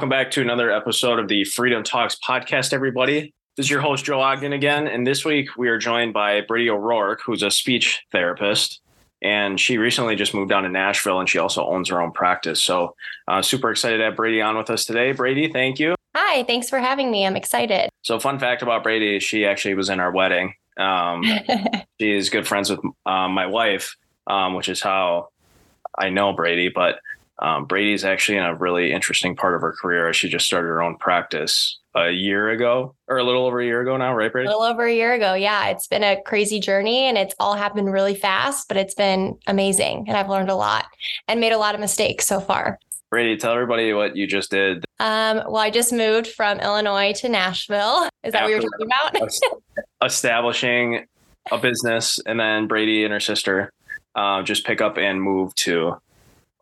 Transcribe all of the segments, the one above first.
Welcome back to another episode of the Freedom Talks podcast, everybody. This is your host, Joe Ogden, again. And this week we are joined by Bradi O'Rourke, who's a speech therapist. And she recently just moved down to Nashville and she also owns her own practice. So, uh, super excited to have Bradi on with us today. Bradi, thank you. Hi, thanks for having me. I'm excited. So, fun fact about Bradi, she actually was in our wedding. Um, she is good friends with um, my wife, um, which is how I know Bradi. But um, Bradi's actually in a really interesting part of her career. She just started her own practice a year ago or a little over a year ago now, right, Bradi? A little over a year ago. Yeah. It's been a crazy journey and it's all happened really fast, but it's been amazing. And I've learned a lot and made a lot of mistakes so far. Bradi, tell everybody what you just did. Um, well, I just moved from Illinois to Nashville. Is that After what you're talking about? establishing a business, and then Bradi and her sister uh, just pick up and move to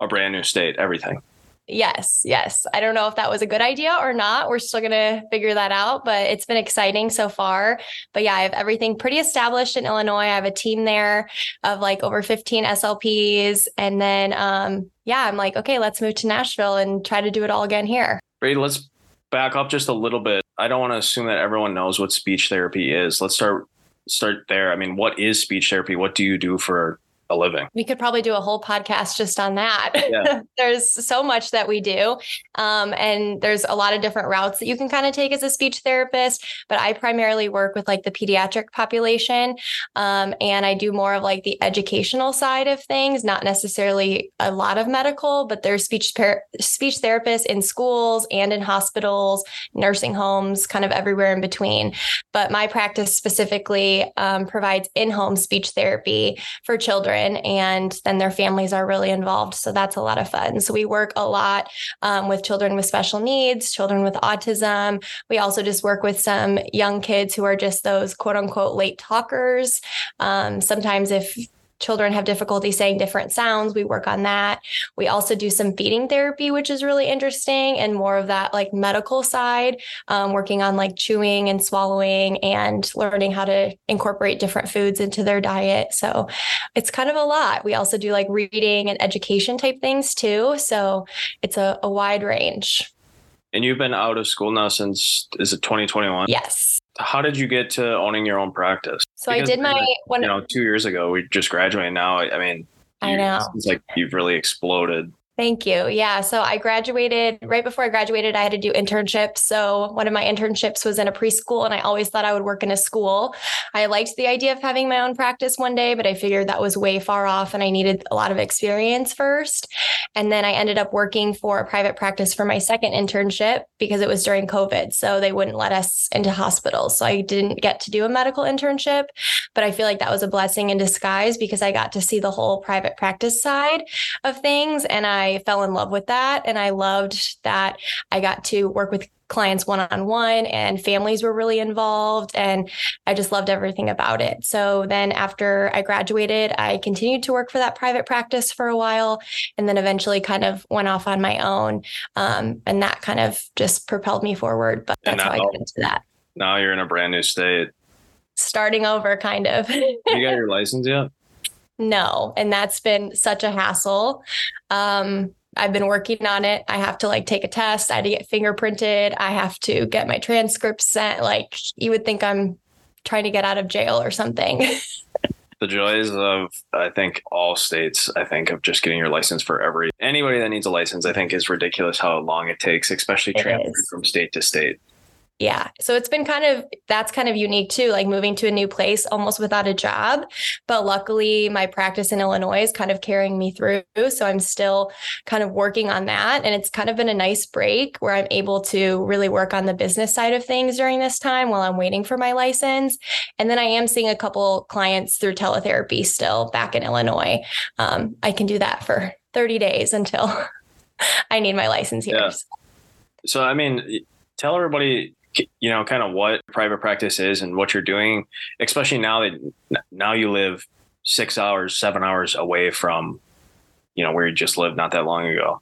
a brand new state, everything. Yes, yes. I don't know if that was a good idea or not. We're still going to figure that out, but it's been exciting so far. But yeah, I have everything pretty established in Illinois. I have a team there of like over 15 SLPs. And then, um, yeah, I'm like, okay, let's move to Nashville and try to do it all again here. Bradi, let's back up just a little bit. I don't want to assume that everyone knows what speech therapy is. Let's start start there. I mean, what is speech therapy? What do you do for a living. We could probably do a whole podcast just on that. Yeah. there's so much that we do. Um, and there's a lot of different routes that you can kind of take as a speech therapist. But I primarily work with like the pediatric population. Um, and I do more of like the educational side of things, not necessarily a lot of medical, but there's speech par- speech therapists in schools and in hospitals, nursing homes, kind of everywhere in between. But my practice specifically um, provides in-home speech therapy for children children and then their families are really involved. So that's a lot of fun. So we work a lot um, with children with special needs, children with autism. We also just work with some young kids who are just those quote unquote late talkers. Um, sometimes if children have difficulty saying different sounds. We work on that. We also do some feeding therapy, which is really interesting and more of that like medical side, um, working on like chewing and swallowing and learning how to incorporate different foods into their diet. So it's kind of a lot. We also do like reading and education type things too. So it's a, a wide range. And you've been out of school now since is it 2021? Yes how did you get to owning your own practice? So because, I did my when you know two years ago we just graduated. Now I mean, I know it's like you've really exploded Thank you. Yeah. So I graduated right before I graduated, I had to do internships. So one of my internships was in a preschool, and I always thought I would work in a school. I liked the idea of having my own practice one day, but I figured that was way far off and I needed a lot of experience first. And then I ended up working for a private practice for my second internship because it was during COVID. So they wouldn't let us into hospitals. So I didn't get to do a medical internship, but I feel like that was a blessing in disguise because I got to see the whole private practice side of things. And I I fell in love with that. And I loved that I got to work with clients one on one and families were really involved. And I just loved everything about it. So then after I graduated, I continued to work for that private practice for a while and then eventually kind of went off on my own. Um, and that kind of just propelled me forward. But that's how I got into that. Now you're in a brand new state. Starting over, kind of. you got your license yet? No. And that's been such a hassle. Um, I've been working on it. I have to like take a test. I had to get fingerprinted. I have to get my transcripts sent. Like you would think I'm trying to get out of jail or something. the joys of I think all states, I think of just getting your license for every anybody that needs a license, I think is ridiculous how long it takes, especially transferring from state to state. Yeah. So it's been kind of, that's kind of unique too, like moving to a new place almost without a job. But luckily, my practice in Illinois is kind of carrying me through. So I'm still kind of working on that. And it's kind of been a nice break where I'm able to really work on the business side of things during this time while I'm waiting for my license. And then I am seeing a couple clients through teletherapy still back in Illinois. Um, I can do that for 30 days until I need my license here. Yeah. So, I mean, tell everybody you know kind of what private practice is and what you're doing especially now that now you live six hours seven hours away from you know where you just lived not that long ago.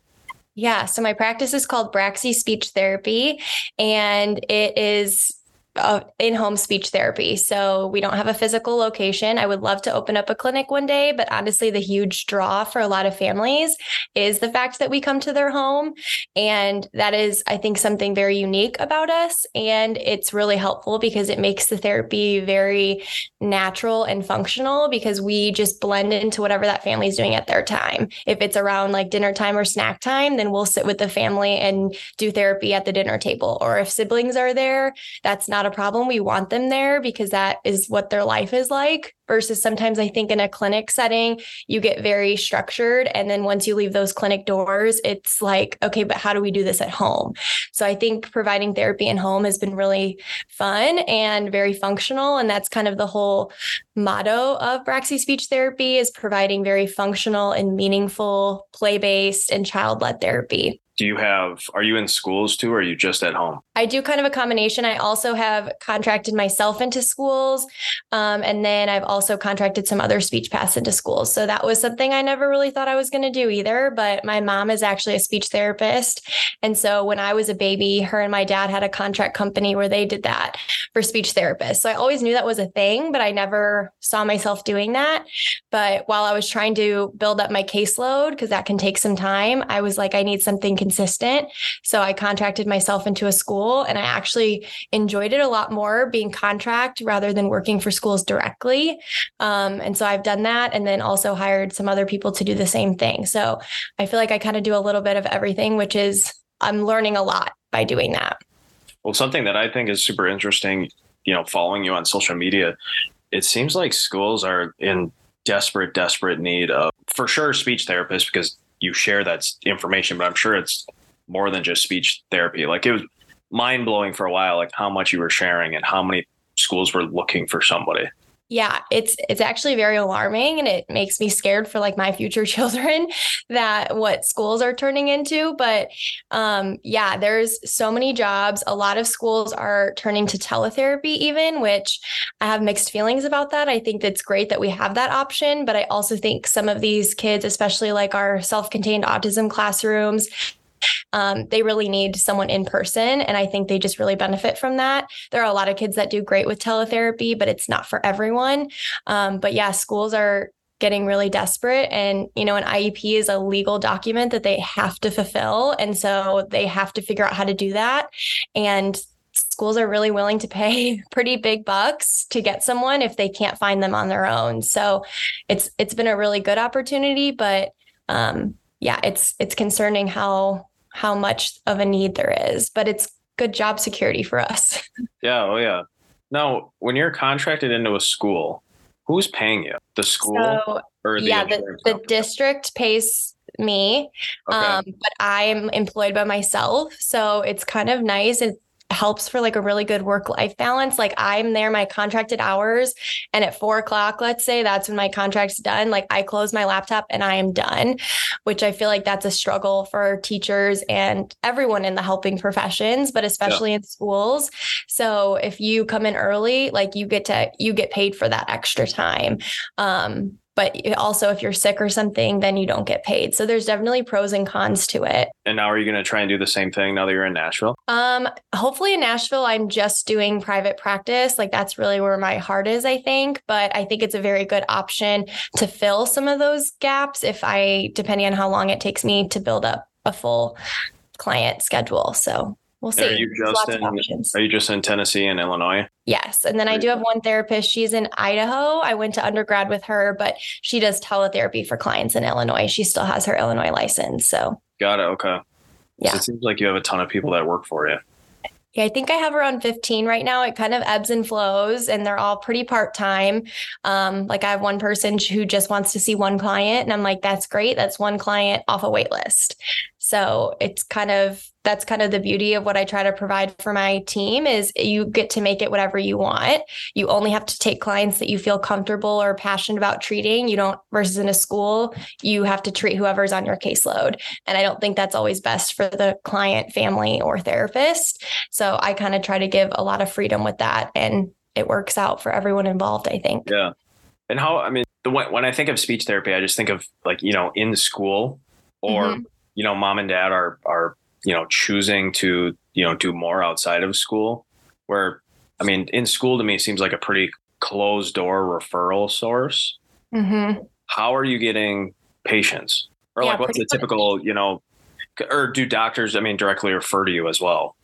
Yeah so my practice is called braxy speech therapy and it is uh, in-home speech therapy. So we don't have a physical location. I would love to open up a clinic one day, but honestly, the huge draw for a lot of families is the fact that we come to their home, and that is, I think, something very unique about us. And it's really helpful because it makes the therapy very natural and functional because we just blend into whatever that family is doing at their time. If it's around like dinner time or snack time, then we'll sit with the family and do therapy at the dinner table. Or if siblings are there, that's not a problem. We want them there because that is what their life is like. Versus sometimes I think in a clinic setting, you get very structured. And then once you leave those clinic doors, it's like, okay, but how do we do this at home? So I think providing therapy in home has been really fun and very functional. And that's kind of the whole motto of Braxy Speech Therapy is providing very functional and meaningful play-based and child-led therapy do you have are you in schools too or are you just at home? I do kind of a combination. I also have contracted myself into schools um, and then i've also contracted some other speech paths into schools. So that was something i never really thought i was going to do either but my mom is actually a speech therapist. And so when i was a baby her and my dad had a contract company where they did that for speech therapists. So i always knew that was a thing but i never saw myself doing that. But while i was trying to build up my caseload because that can take some time i was like i need something consistent. So I contracted myself into a school and I actually enjoyed it a lot more being contract rather than working for schools directly. Um, and so I've done that and then also hired some other people to do the same thing. So I feel like I kind of do a little bit of everything, which is I'm learning a lot by doing that. Well, something that I think is super interesting, you know, following you on social media, it seems like schools are in desperate, desperate need of, for sure, speech therapists because you share that information, but I'm sure it's more than just speech therapy. Like it was mind blowing for a while, like how much you were sharing and how many schools were looking for somebody. Yeah, it's it's actually very alarming and it makes me scared for like my future children that what schools are turning into, but um yeah, there's so many jobs. A lot of schools are turning to teletherapy even, which I have mixed feelings about that. I think it's great that we have that option, but I also think some of these kids, especially like our self-contained autism classrooms, um, they really need someone in person. And I think they just really benefit from that. There are a lot of kids that do great with teletherapy, but it's not for everyone. Um, but yeah, schools are getting really desperate and you know an IEP is a legal document that they have to fulfill and so they have to figure out how to do that and schools are really willing to pay pretty big bucks to get someone if they can't find them on their own so it's it's been a really good opportunity but um yeah it's it's concerning how how much of a need there is, but it's good job security for us. Yeah. Oh, yeah. Now, when you're contracted into a school, who's paying you? The school so, or the yeah, the, the district pays me, okay. um, but I'm employed by myself, so it's kind of nice. It's helps for like a really good work life balance. Like I'm there my contracted hours, and at four o'clock, let's say that's when my contract's done. Like I close my laptop and I am done, which I feel like that's a struggle for teachers and everyone in the helping professions, but especially yeah. in schools. So if you come in early, like you get to you get paid for that extra time. Um, but also if you're sick or something then you don't get paid. So there's definitely pros and cons to it. And now are you going to try and do the same thing now that you're in nashville? Um hopefully in nashville i'm just doing private practice. Like that's really where my heart is i think. But i think it's a very good option to fill some of those gaps if i depending on how long it takes me to build up a full client schedule. So we'll see. Are you just in, Are you just in Tennessee and Illinois? Yes, and then I do have one therapist. She's in Idaho. I went to undergrad with her, but she does teletherapy for clients in Illinois. She still has her Illinois license. So got it. Okay. Yeah. So it seems like you have a ton of people that work for you. Yeah, I think I have around 15 right now. It kind of ebbs and flows, and they're all pretty part time. Um, like I have one person who just wants to see one client, and I'm like, that's great. That's one client off a wait list. So it's kind of that's kind of the beauty of what I try to provide for my team is you get to make it whatever you want. You only have to take clients that you feel comfortable or passionate about treating. You don't versus in a school, you have to treat whoever's on your caseload. And I don't think that's always best for the client, family, or therapist. So I kind of try to give a lot of freedom with that and it works out for everyone involved, I think. Yeah. And how I mean, the when I think of speech therapy, I just think of like, you know, in school or mm-hmm you know, mom and dad are are you know choosing to you know do more outside of school, where I mean, in school to me seems like a pretty closed door referral source. Mm-hmm. How are you getting patients? Or yeah, like, what's the typical, you know, or do doctors, I mean, directly refer to you as well?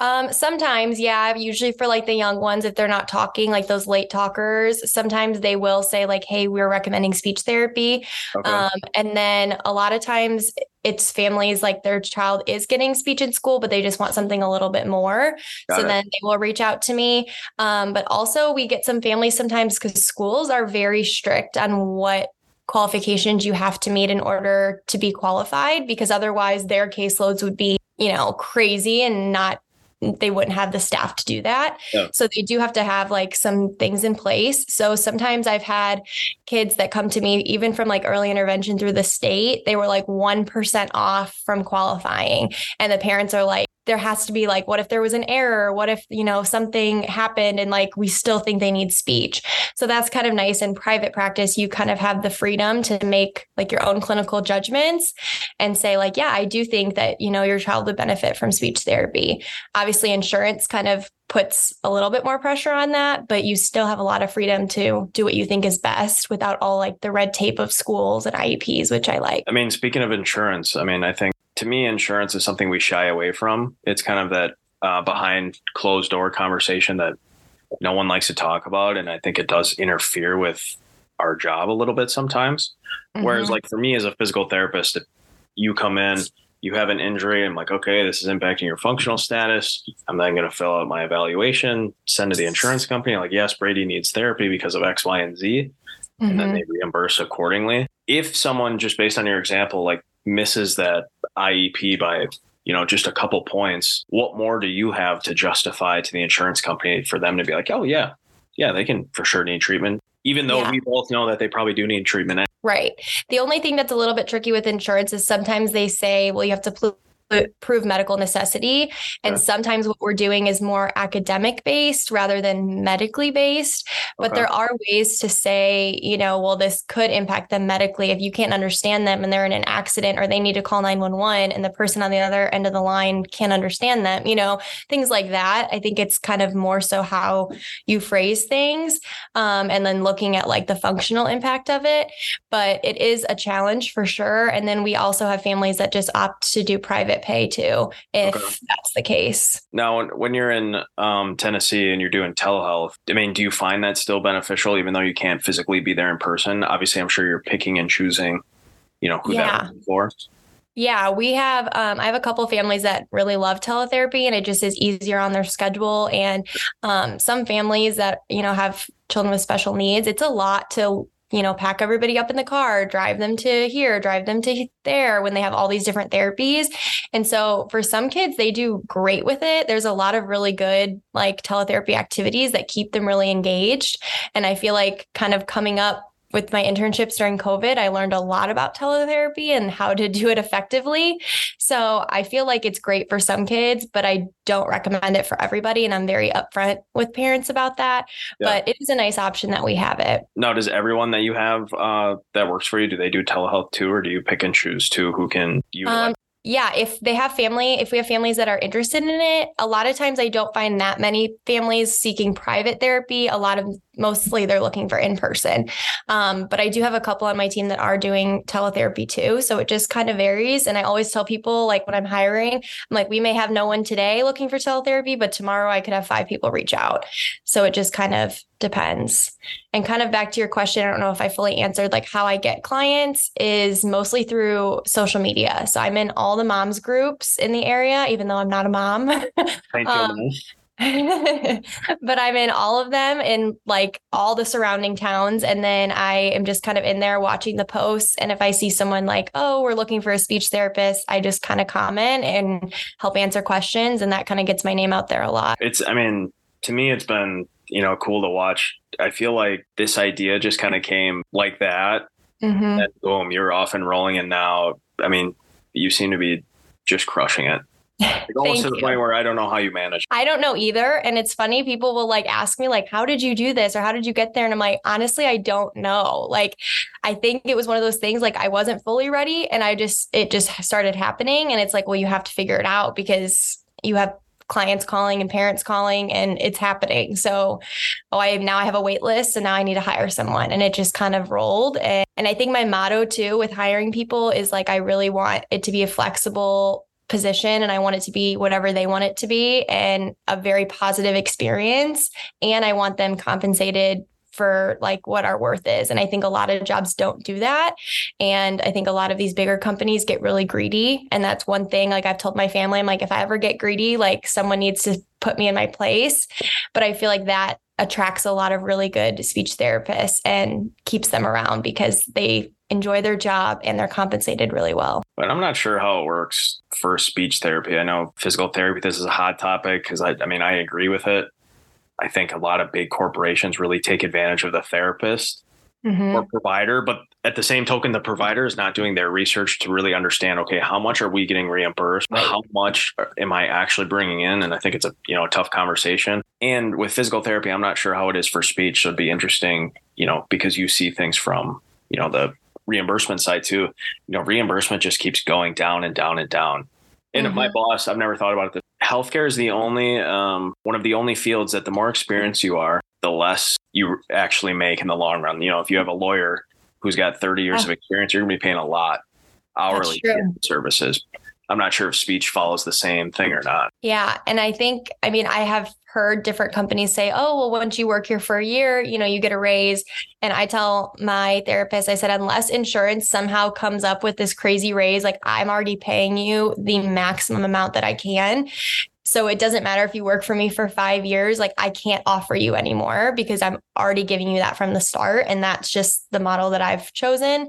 Um, sometimes, yeah, usually for like the young ones, if they're not talking, like those late talkers, sometimes they will say, like, hey, we're recommending speech therapy. Okay. Um, and then a lot of times it's families like their child is getting speech in school, but they just want something a little bit more. Got so it. then they will reach out to me. Um, but also, we get some families sometimes because schools are very strict on what qualifications you have to meet in order to be qualified because otherwise their caseloads would be you know crazy and not they wouldn't have the staff to do that. Yeah. So they do have to have like some things in place. So sometimes I've had kids that come to me, even from like early intervention through the state, they were like 1% off from qualifying. And the parents are like, there has to be like what if there was an error? What if you know something happened and like we still think they need speech? So that's kind of nice in private practice. You kind of have the freedom to make like your own clinical judgments and say like yeah i do think that you know your child would benefit from speech therapy. Obviously insurance kind of puts a little bit more pressure on that but you still have a lot of freedom to do what you think is best without all like the red tape of schools and IEPs which I like. I mean speaking of insurance, I mean I think to me, insurance is something we shy away from. It's kind of that uh, behind closed door conversation that no one likes to talk about. And I think it does interfere with our job a little bit sometimes. Mm-hmm. Whereas, like for me as a physical therapist, if you come in, you have an injury, I'm like, okay, this is impacting your functional status. I'm then going to fill out my evaluation, send to the insurance company, like, yes, Bradi needs therapy because of X, Y, and Z. Mm-hmm. And then mm-hmm. they reimburse accordingly. If someone, just based on your example, like misses that IEP by you know just a couple points, what more do you have to justify to the insurance company for them to be like, oh yeah, yeah, they can for sure need treatment, even though yeah. we both know that they probably do need treatment. Right. The only thing that's a little bit tricky with insurance is sometimes they say, well, you have to prove medical necessity. And okay. sometimes what we're doing is more academic based rather than medically based. But okay. there are ways to say, you know, well, this could impact them medically if you can't understand them and they're in an accident or they need to call 911 and the person on the other end of the line can't understand them, you know, things like that. I think it's kind of more so how you phrase things um, and then looking at like the functional impact of it. But it is a challenge for sure. And then we also have families that just opt to do private pay too, if okay. that's the case. Now, when you're in um, Tennessee and you're doing telehealth, I mean, do you find that still beneficial, even though you can't physically be there in person? Obviously, I'm sure you're picking and choosing, you know, who yeah. that for. Yeah, we have. Um, I have a couple families that really love teletherapy, and it just is easier on their schedule. And um, some families that you know have children with special needs, it's a lot to you know, pack everybody up in the car, drive them to here, drive them to there when they have all these different therapies. And so for some kids, they do great with it. There's a lot of really good like teletherapy activities that keep them really engaged. And I feel like kind of coming up with my internships during COVID, I learned a lot about teletherapy and how to do it effectively. So I feel like it's great for some kids, but I don't recommend it for everybody. And I'm very upfront with parents about that. Yeah. But it is a nice option that we have it. Now, does everyone that you have uh, that works for you, do they do telehealth too, or do you pick and choose too who can utilize? Um, yeah, if they have family, if we have families that are interested in it, a lot of times I don't find that many families seeking private therapy. A lot of mostly they're looking for in person. Um, but I do have a couple on my team that are doing teletherapy too. So it just kind of varies. And I always tell people, like when I'm hiring, I'm like, we may have no one today looking for teletherapy, but tomorrow I could have five people reach out. So it just kind of depends. And kind of back to your question, I don't know if I fully answered like how I get clients is mostly through social media. So I'm in all the moms groups in the area, even though I'm not a mom. um, but I'm in all of them in like all the surrounding towns. And then I am just kind of in there watching the posts. And if I see someone like, oh, we're looking for a speech therapist, I just kind of comment and help answer questions. And that kind of gets my name out there a lot. It's, I mean, to me, it's been you know, cool to watch. I feel like this idea just kind of came like that. Mm-hmm. And boom, you're off and rolling. And now, I mean, you seem to be just crushing it. Like almost to the you. point where I don't know how you manage. I don't know either. And it's funny, people will like ask me, like, how did you do this? Or how did you get there? And I'm like, honestly, I don't know. Like, I think it was one of those things like I wasn't fully ready and I just, it just started happening. And it's like, well, you have to figure it out because you have clients calling and parents calling and it's happening. So, oh, I now I have a wait list and now I need to hire someone. And it just kind of rolled. And, and I think my motto too with hiring people is like, I really want it to be a flexible position and I want it to be whatever they want it to be and a very positive experience. And I want them compensated for like what our worth is. And I think a lot of jobs don't do that. And I think a lot of these bigger companies get really greedy. And that's one thing, like I've told my family, I'm like, if I ever get greedy, like someone needs to put me in my place. But I feel like that attracts a lot of really good speech therapists and keeps them around because they enjoy their job and they're compensated really well. But I'm not sure how it works for speech therapy. I know physical therapy, this is a hot topic because I, I mean, I agree with it. I think a lot of big corporations really take advantage of the therapist mm-hmm. or provider, but at the same token, the provider is not doing their research to really understand. Okay, how much are we getting reimbursed? Right. How much am I actually bringing in? And I think it's a you know a tough conversation. And with physical therapy, I'm not sure how it is for speech. So it'd be interesting, you know, because you see things from you know the reimbursement side too. You know, reimbursement just keeps going down and down and down. And mm-hmm. my boss, I've never thought about it. Healthcare is the only um, one of the only fields that the more experienced you are, the less you actually make in the long run. You know, if you have a lawyer who's got 30 years of experience, you're going to be paying a lot hourly services. I'm not sure if speech follows the same thing or not. Yeah. And I think, I mean, I have heard different companies say, oh, well, once you work here for a year, you know, you get a raise. And I tell my therapist, I said, unless insurance somehow comes up with this crazy raise, like I'm already paying you the maximum amount that I can. So it doesn't matter if you work for me for five years, like I can't offer you anymore because I'm already giving you that from the start. And that's just the model that I've chosen.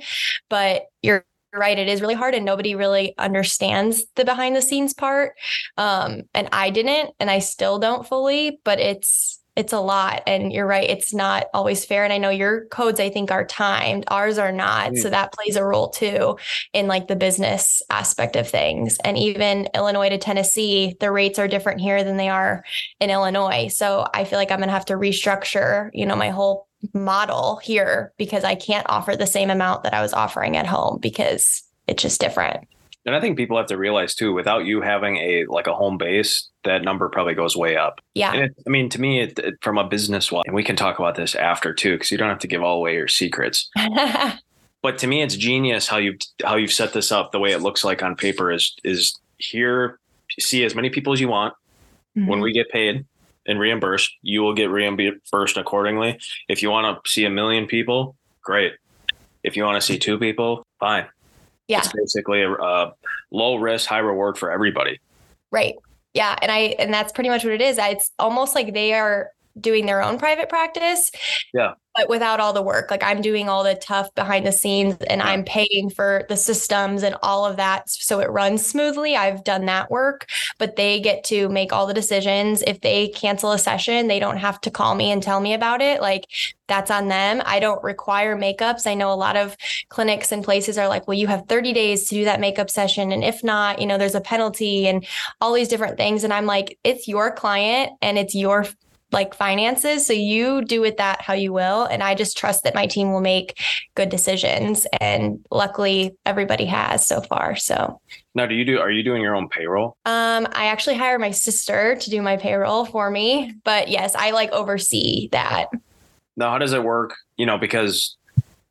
But you're right? It is really hard and nobody really understands the behind the scenes part. Um, and i didn't and i still don't fully but it's it's a lot. And you're right it's not always fair. And i know your codes i think are timed. Ours are not. Mm. so that plays a role too in like the business aspect of things. And even illinois to tennessee the rates are different here than they are in illinois. So i feel like i'm going to have to restructure you know my whole model here because I can't offer the same amount that I was offering at home because it's just different. And I think people have to realize too, without you having a like a home base, that number probably goes way up. Yeah. It, I mean, to me, it, it, from a business one, and we can talk about this after too, because you don't have to give all away your secrets. but to me, it's genius how you how you've set this up. The way it looks like on paper is is here. See as many people as you want. Mm-hmm. When we get paid, and reimbursed, you will get reimbursed accordingly. If you want to see a million people, great. If you want to see two people, fine. Yeah. It's basically a, a low risk, high reward for everybody. Right. Yeah. And I, and that's pretty much what it is. It's almost like they are doing their own private practice. Yeah. But without all the work, like I'm doing all the tough behind the scenes and yeah. I'm paying for the systems and all of that. So it runs smoothly. I've done that work, but they get to make all the decisions. If they cancel a session, they don't have to call me and tell me about it. Like that's on them. I don't require makeups. I know a lot of clinics and places are like, well, you have 30 days to do that makeup session. And if not, you know, there's a penalty and all these different things. And I'm like, it's your client and it's your like finances. So you do with that how you will. And I just trust that my team will make good decisions. And luckily everybody has so far. So now do you do are you doing your own payroll? Um, I actually hire my sister to do my payroll for me. But yes, I like oversee that. Now how does it work? You know, because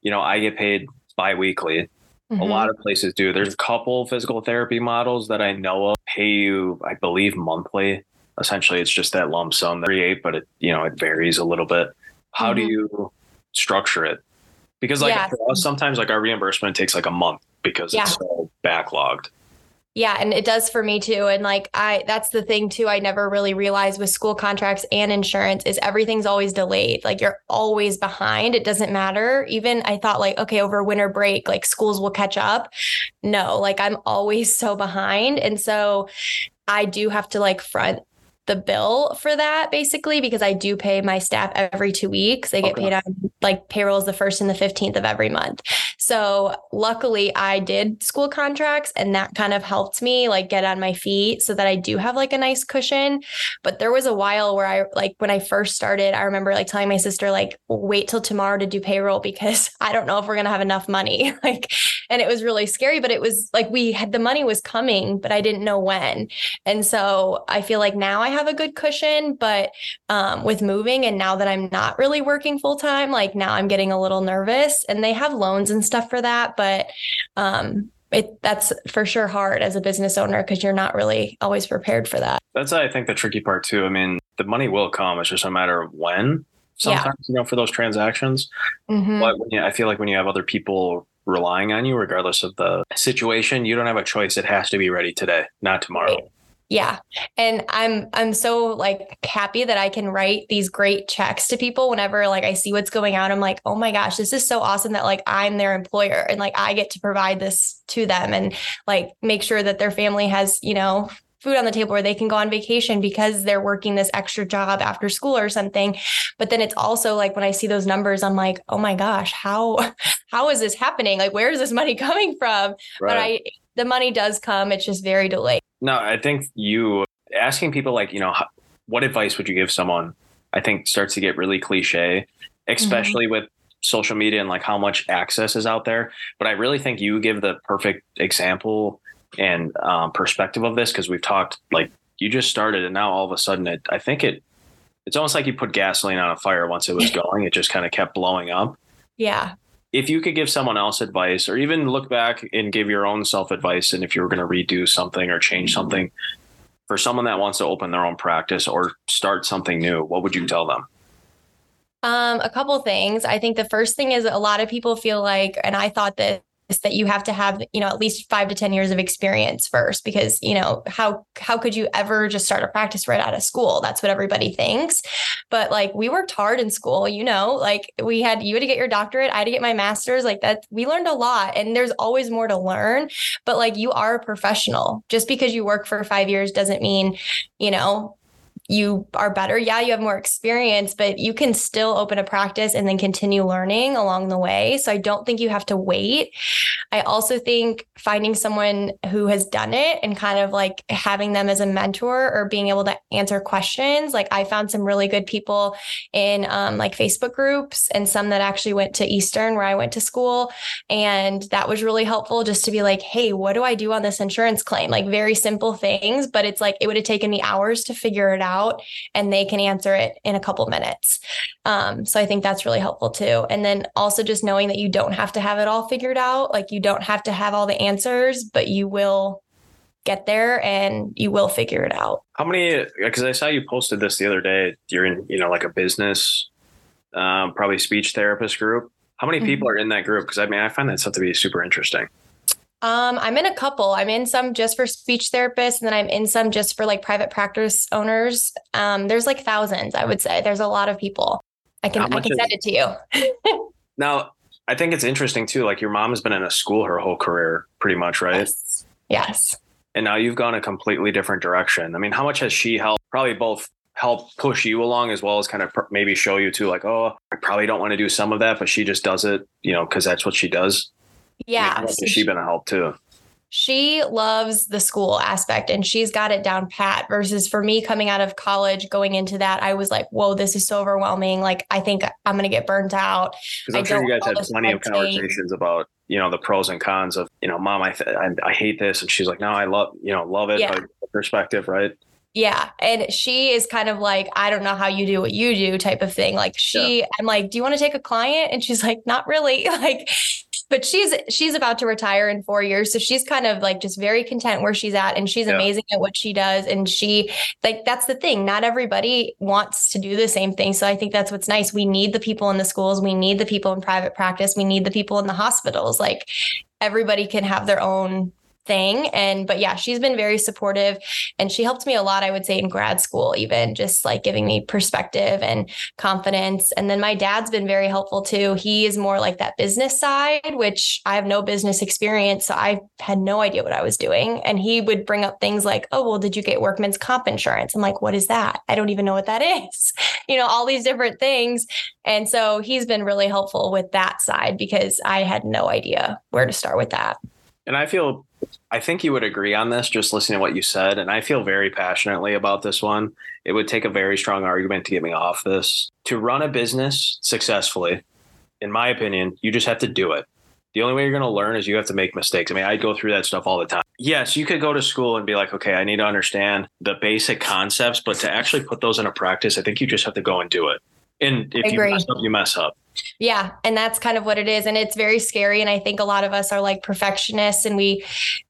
you know, I get paid bi-weekly. Mm-hmm. A lot of places do. There's a couple physical therapy models that I know of pay you, I believe, monthly essentially it's just that lump sum that create, but it you know it varies a little bit. How mm-hmm. do you structure it? Because like yeah. us, sometimes like our reimbursement takes like a month because yeah. it's so backlogged. Yeah, and it does for me too. And like I that's the thing too I never really realized with school contracts and insurance is everything's always delayed. Like you're always behind. It doesn't matter. Even I thought like okay, over winter break like schools will catch up. No, like I'm always so behind. And so I do have to like front the bill for that basically because I do pay my staff every two weeks. They get okay. paid on like payroll is the first and the 15th of every month. So luckily I did school contracts and that kind of helped me like get on my feet so that I do have like a nice cushion. But there was a while where I like when I first started, I remember like telling my sister, like, wait till tomorrow to do payroll because I don't know if we're gonna have enough money. like, and it was really scary, but it was like we had the money was coming, but I didn't know when. And so I feel like now I have a good cushion, but um, with moving and now that I'm not really working full time, like now I'm getting a little nervous and they have loans and stuff for that. But um, it that's for sure hard as a business owner because you're not really always prepared for that. That's I think the tricky part too. I mean, the money will come. It's just a matter of when. Sometimes yeah. you know for those transactions, mm-hmm. but you, I feel like when you have other people relying on you, regardless of the situation, you don't have a choice. It has to be ready today, not tomorrow. Right. Yeah. And I'm I'm so like happy that I can write these great checks to people whenever like I see what's going on. I'm like, "Oh my gosh, this is so awesome that like I'm their employer and like I get to provide this to them and like make sure that their family has, you know, food on the table or they can go on vacation because they're working this extra job after school or something but then it's also like when i see those numbers i'm like oh my gosh how how is this happening like where is this money coming from right. but i the money does come it's just very delayed no, I think you asking people like, you know, what advice would you give someone? I think starts to get really cliche, especially mm-hmm. with social media and like how much access is out there. But I really think you give the perfect example and um, perspective of this because we've talked like you just started and now all of a sudden it, I think it, it's almost like you put gasoline on a fire once it was going. It just kind of kept blowing up. Yeah if you could give someone else advice or even look back and give your own self advice and if you were going to redo something or change something for someone that wants to open their own practice or start something new what would you tell them um, a couple things. I think the first thing is a lot of people feel like, and I thought that that you have to have you know at least five to ten years of experience first because you know how how could you ever just start a practice right out of school? That's what everybody thinks. But like we worked hard in school you know like we had you had to get your doctorate i had to get my master's like that we learned a lot and there's always more to learn. But like you are a professional. Just because you work for five years doesn't mean you know you are better. Yeah, you have more experience, but you can still open a practice and then continue learning along the way. So I don't think you have to wait. I also think finding someone who has done it and kind of like having them as a mentor or being able to answer questions. Like I found some really good people in um, like Facebook groups and some that actually went to Eastern where I went to school. And that was really helpful just to be like, hey, what do I do on this insurance claim? Like very simple things, but it's like it would have taken me hours to figure it out out and they can answer it in a couple minutes. Um, so I think that's really helpful too. And then also just knowing that you don't have to have it all figured out. Like you don't have to have all the answers, but you will get there and you will figure it out. How many, because I saw you posted this the other day, you're in, you know, like a business, um, probably speech therapist group. How many people mm-hmm. are in that group? Because I mean, I find that stuff to be super interesting. Um, I'm in a couple. I'm in some just for speech therapists, and then I'm in some just for like private practice owners. Um, there's like thousands, I would say. There's a lot of people. I can I can send it to you. now, I think it's interesting too. Like your mom has been in a school her whole career, pretty much, right? Yes. yes. And now you've gone a completely different direction. I mean, how much has she helped? Probably both help push you along as well as kind of maybe show you too, like, oh, I probably don't want to do some of that, but she just does it, you know, because that's what she does. Yeah. I mean, has she been a help too? She loves the school aspect and she's got it down pat. Versus for me coming out of college, going into that, I was like, whoa, this is so overwhelming. Like, I think I'm going to get burnt out. Because I'm sure you guys had plenty of conversations about, you know, the pros and cons of, you know, mom, I, th- I, I, hate this. And she's like, no, I love, you know, love it. Yeah. Perspective, right? Yeah. And she is kind of like, I don't know how you do what you do type of thing. Like she, yeah. I'm like, do you want to take a client? And she's like, not really. Like but she's she's about to retire in four years. So she's kind of like just very content where she's at and she's yeah. amazing at what she does. And she like that's the thing. Not everybody wants to do the same thing. So i think that's what's nice. We need the people in the schools. We need the people in private practice. We need the people in the hospitals. Like everybody can have their own thing. And, but yeah, she's been very supportive and she helped me a lot, I would say, in grad school, even just like giving me perspective and confidence. And then my dad's been very helpful too. He is more like that business side, which I have no business experience. So I had no idea what I was doing. And he would bring up things like, oh, well, did you get workman's comp insurance? I'm like, what is that? I don't even know what that is. you know, all these different things. And so he's been really helpful with that side because I had no idea where to start with that. And I feel, I think you would agree on this just listening to what you said. And I feel very passionately about this one. It would take a very strong argument to get me off this. To run a business successfully, in my opinion, you just have to do it. The only way you're going to learn is you have to make mistakes. I mean, I go through that stuff all the time. Yes, you could go to school and be like, okay, I need to understand the basic concepts, but to actually put those into practice, I think you just have to go and do it. And if you mess up, you mess up. Yeah. And that's kind of what it is. And it's very scary. And I think a lot of us are like perfectionists and we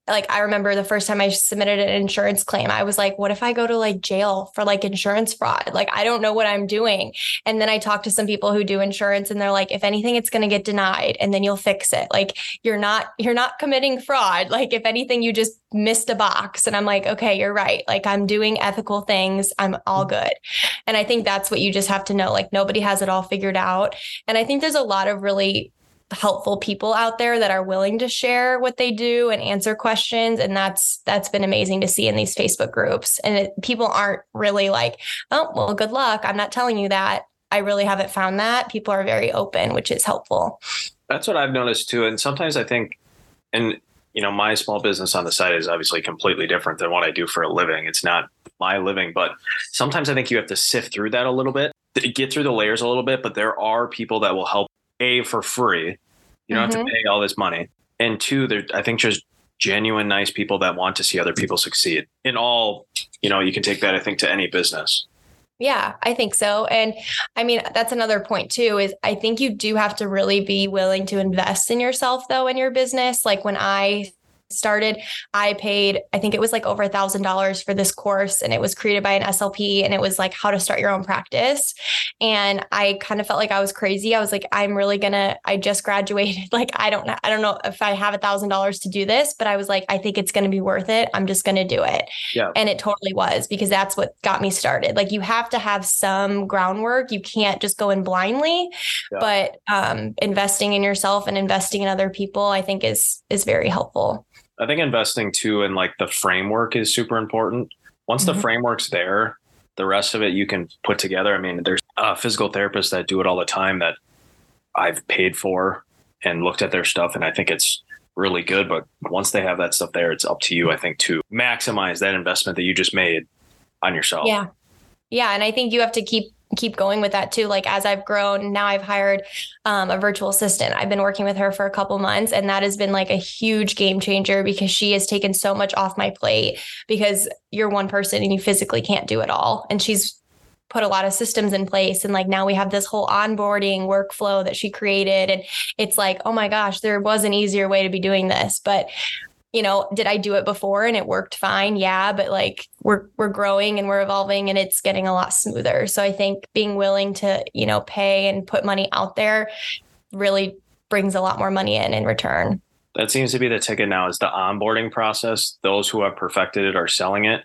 like I remember the first time I submitted an insurance claim, I was like, what if I go to like jail for like insurance fraud? Like I don't know what I'm doing. And then I talked to some people who do insurance and they're like, if anything, it's gonna get denied and then you'll fix it. Like you're not, you're not committing fraud. Like if anything, you just missed a box. And I'm like, okay, you're right. Like I'm doing ethical things. I'm all mm. good. And I think that's what you just have to know. Like nobody has it all figured out. And I think there's a lot of really helpful people out there that are willing to share what they do and answer questions. And that's that's been amazing to see in these facebook groups. And it, people aren't really like oh well good luck. I'm not telling you that. I really haven't found that. People are very open which is helpful. That's what i've noticed too. And sometimes i think and you know my small business on the side is obviously completely different than what i do for a living. It's not my living but sometimes i think you have to sift through that a little bit get through the layers a little bit but there are people that will help a for free. You don't mm-hmm. have to mm-hmm. pay all this money. And two, there I think just genuine nice people that want to see other people succeed. In all, you know, you can take that I think to any business. Yeah, I think so. And I mean, that's another point too is I think you do have to really be willing to invest in yourself though in your business. Like when I started, I paid, I think it was like over a thousand dollars for this course and it was created by an SLP and it was like how to start your own practice. And I kind of felt like I was crazy. I was like, I'm really gonna, I just graduated. Like, I don't know, I don't know if I have a thousand dollars to do this, but I was like, I think it's gonna be worth it. I'm just gonna do it. Yeah. And it totally was because that's what got me started. Like you have to have some groundwork. You can't just go in blindly, yeah. but um investing in yourself and investing in other people, I think is is very helpful. I think investing too in like the framework is super important. Once mm-hmm. the framework's there, the rest of it you can put together. I mean, there's uh, physical therapists that do it all the time that I've paid for and looked at their stuff, and I think it's really good. But once they have that stuff there, it's up to you, I think, to maximize that investment that you just made on yourself. Yeah. Yeah. And I think you have to keep keep going with that too. Like as I've grown, now I've hired um, a virtual assistant. I've been working with her for a couple months, and that has been like a huge game changer because she has taken so much off my plate because you're one person and you physically can't do it all. And she's put a lot of systems in place and like now we have this whole onboarding workflow that she created and it's like oh my gosh there was an easier way to be doing this but you know, did I do it before and it worked fine? Yeah, but like we're we're growing and we're evolving and it's getting a lot smoother. So I think being willing to, you know, pay and put money out there really brings a lot more money in in return. That seems to be the ticket now is the onboarding process. Those who have perfected it are selling it.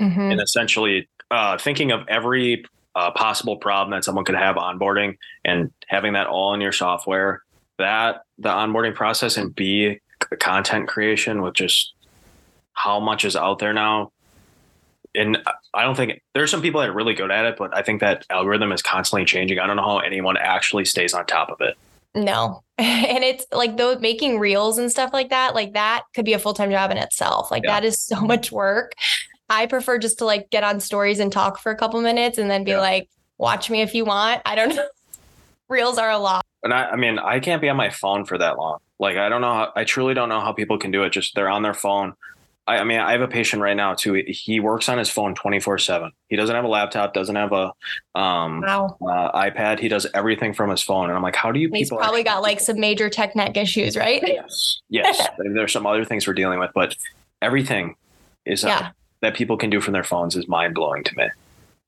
Mm-hmm. And essentially uh, thinking of every uh, possible problem that someone could have onboarding and having that all in your software that the onboarding process and be the content creation with just how much is out there now. And I don't think there's some people that are really good at it, but I think that algorithm is constantly changing. I don't know how anyone actually stays on top of it. No. And it's like those making reels and stuff like that, like that could be a full time job in itself. Like yeah. that is so much work. I prefer just to like get on stories and talk for a couple minutes and then be yeah. like, watch me if you want. I don't know. Reels are a lot. And I, I mean, I can't be on my phone for that long. Like, I don't know. How, I truly don't know how people can do it. Just they're on their phone. I, I mean, I have a patient right now too. He works on his phone 24 seven. He doesn't have a laptop, doesn't have a um, wow. uh, iPad. He does everything from his phone. And I'm like, how do you He's people? probably got like some major tech neck issues, right? Yes. Yes. There's some other things we're dealing with, but everything is uh, that people can do from their phones is mind blowing to me.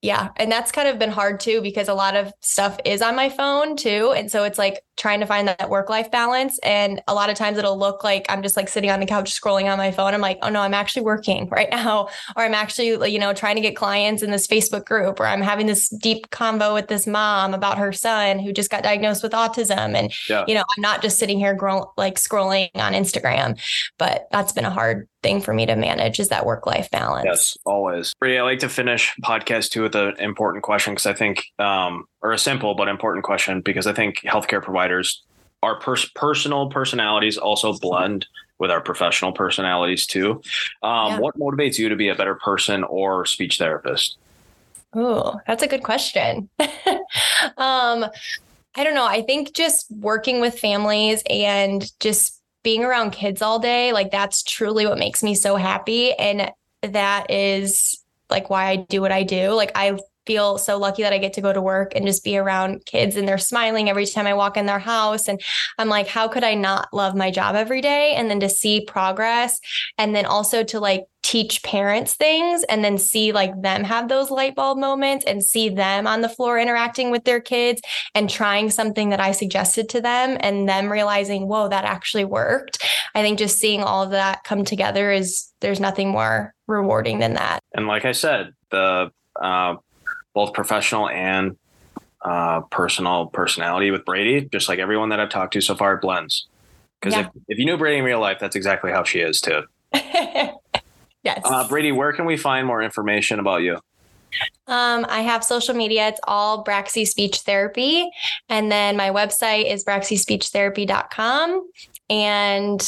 Yeah. And that's kind of been hard too, because a lot of stuff is on my phone too. And so it's like trying to find that work life balance. And a lot of times it'll look like I'm just like sitting on the couch scrolling on my phone. I'm like, oh no, I'm actually working right now. Or I'm actually, you know, trying to get clients in this Facebook group, or I'm having this deep convo with this mom about her son who just got diagnosed with autism. And, yeah. you know, I'm not just sitting here grow- like scrolling on Instagram. But that's been a hard thing for me to manage is that work life balance. Yes, always. Bradi, I like to finish podcast two with an important question because I think, um, or a simple but important question because I think healthcare providers, our pers- personal personalities also blend with our professional personalities too. Um, yeah. What motivates you to be a better person or speech therapist? Oh, that's a good question. um, I don't know. I think just working with families and just being around kids all day, like that's truly what makes me so happy. And that is like why I do what I do. Like I feel so lucky that I get to go to work and just be around kids and they're smiling every time I walk in their house. And I'm like, how could I not love my job every day? And then to see progress and then also to like teach parents things and then see like them have those light bulb moments and see them on the floor interacting with their kids and trying something that I suggested to them and them realizing, whoa, that actually worked. I think just seeing all of that come together is there's nothing more rewarding than that. And like I said, the uh, both professional and uh, personal personality with Bradi, just like everyone that I've talked to so far, it blends. Because yeah. if, if you knew Bradi in real life, that's exactly how she is too. yes. Uh, Bradi, where can we find more information about you? Um, I have social media. It's all Braxy Speech Therapy. And then my website is braxyspeechtherapy.com. And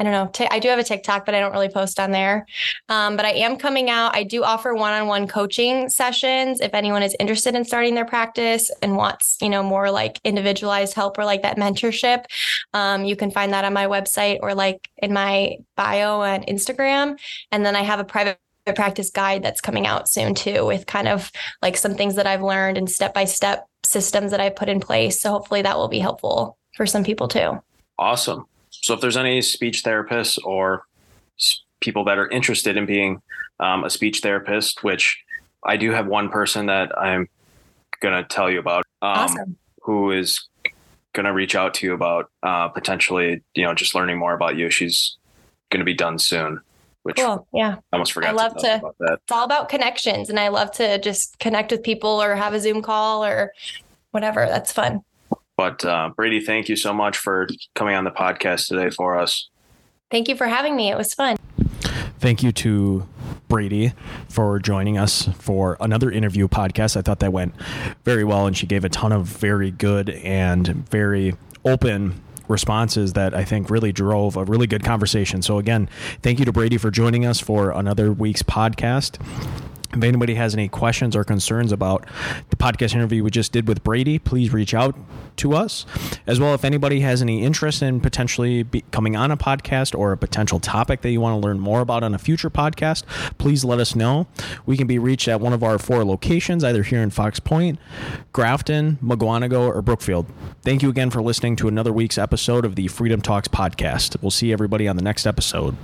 I don't know. I do have a TikTok, but I don't really post on there. Um, but I am coming out. I do offer one-on-one coaching sessions if anyone is interested in starting their practice and wants, you know, more like individualized help or like that mentorship. Um, you can find that on my website or like in my bio on Instagram. And then I have a private practice guide that's coming out soon too, with kind of like some things that I've learned and step-by-step systems that I've put in place. So hopefully that will be helpful for some people too. Awesome. So if there's any speech therapists or people that are interested in being um, a speech therapist, which I do have one person that I'm going to tell you about, um, awesome. who is going to reach out to you about uh, potentially, you know, just learning more about you. She's going to be done soon. Which cool. Yeah. I almost forgot. I love to, to it's all about connections and I love to just connect with people or have a Zoom call or whatever. That's fun. But uh, Bradi, thank you so much for coming on the podcast today for us. Thank you for having me. It was fun. Thank you to Bradi for joining us for another interview podcast. I thought that went very well, and she gave a ton of very good and very open responses that I think really drove a really good conversation. So, again, thank you to Bradi for joining us for another week's podcast. If anybody has any questions or concerns about the podcast interview we just did with Bradi, please reach out to us. As well, if anybody has any interest in potentially coming on a podcast or a potential topic that you want to learn more about on a future podcast, please let us know. We can be reached at one of our four locations, either here in Fox Point, Grafton, Mukwonago, or Brookfield. Thank you again for listening to another week's episode of the Freedom Talks podcast. We'll see everybody on the next episode.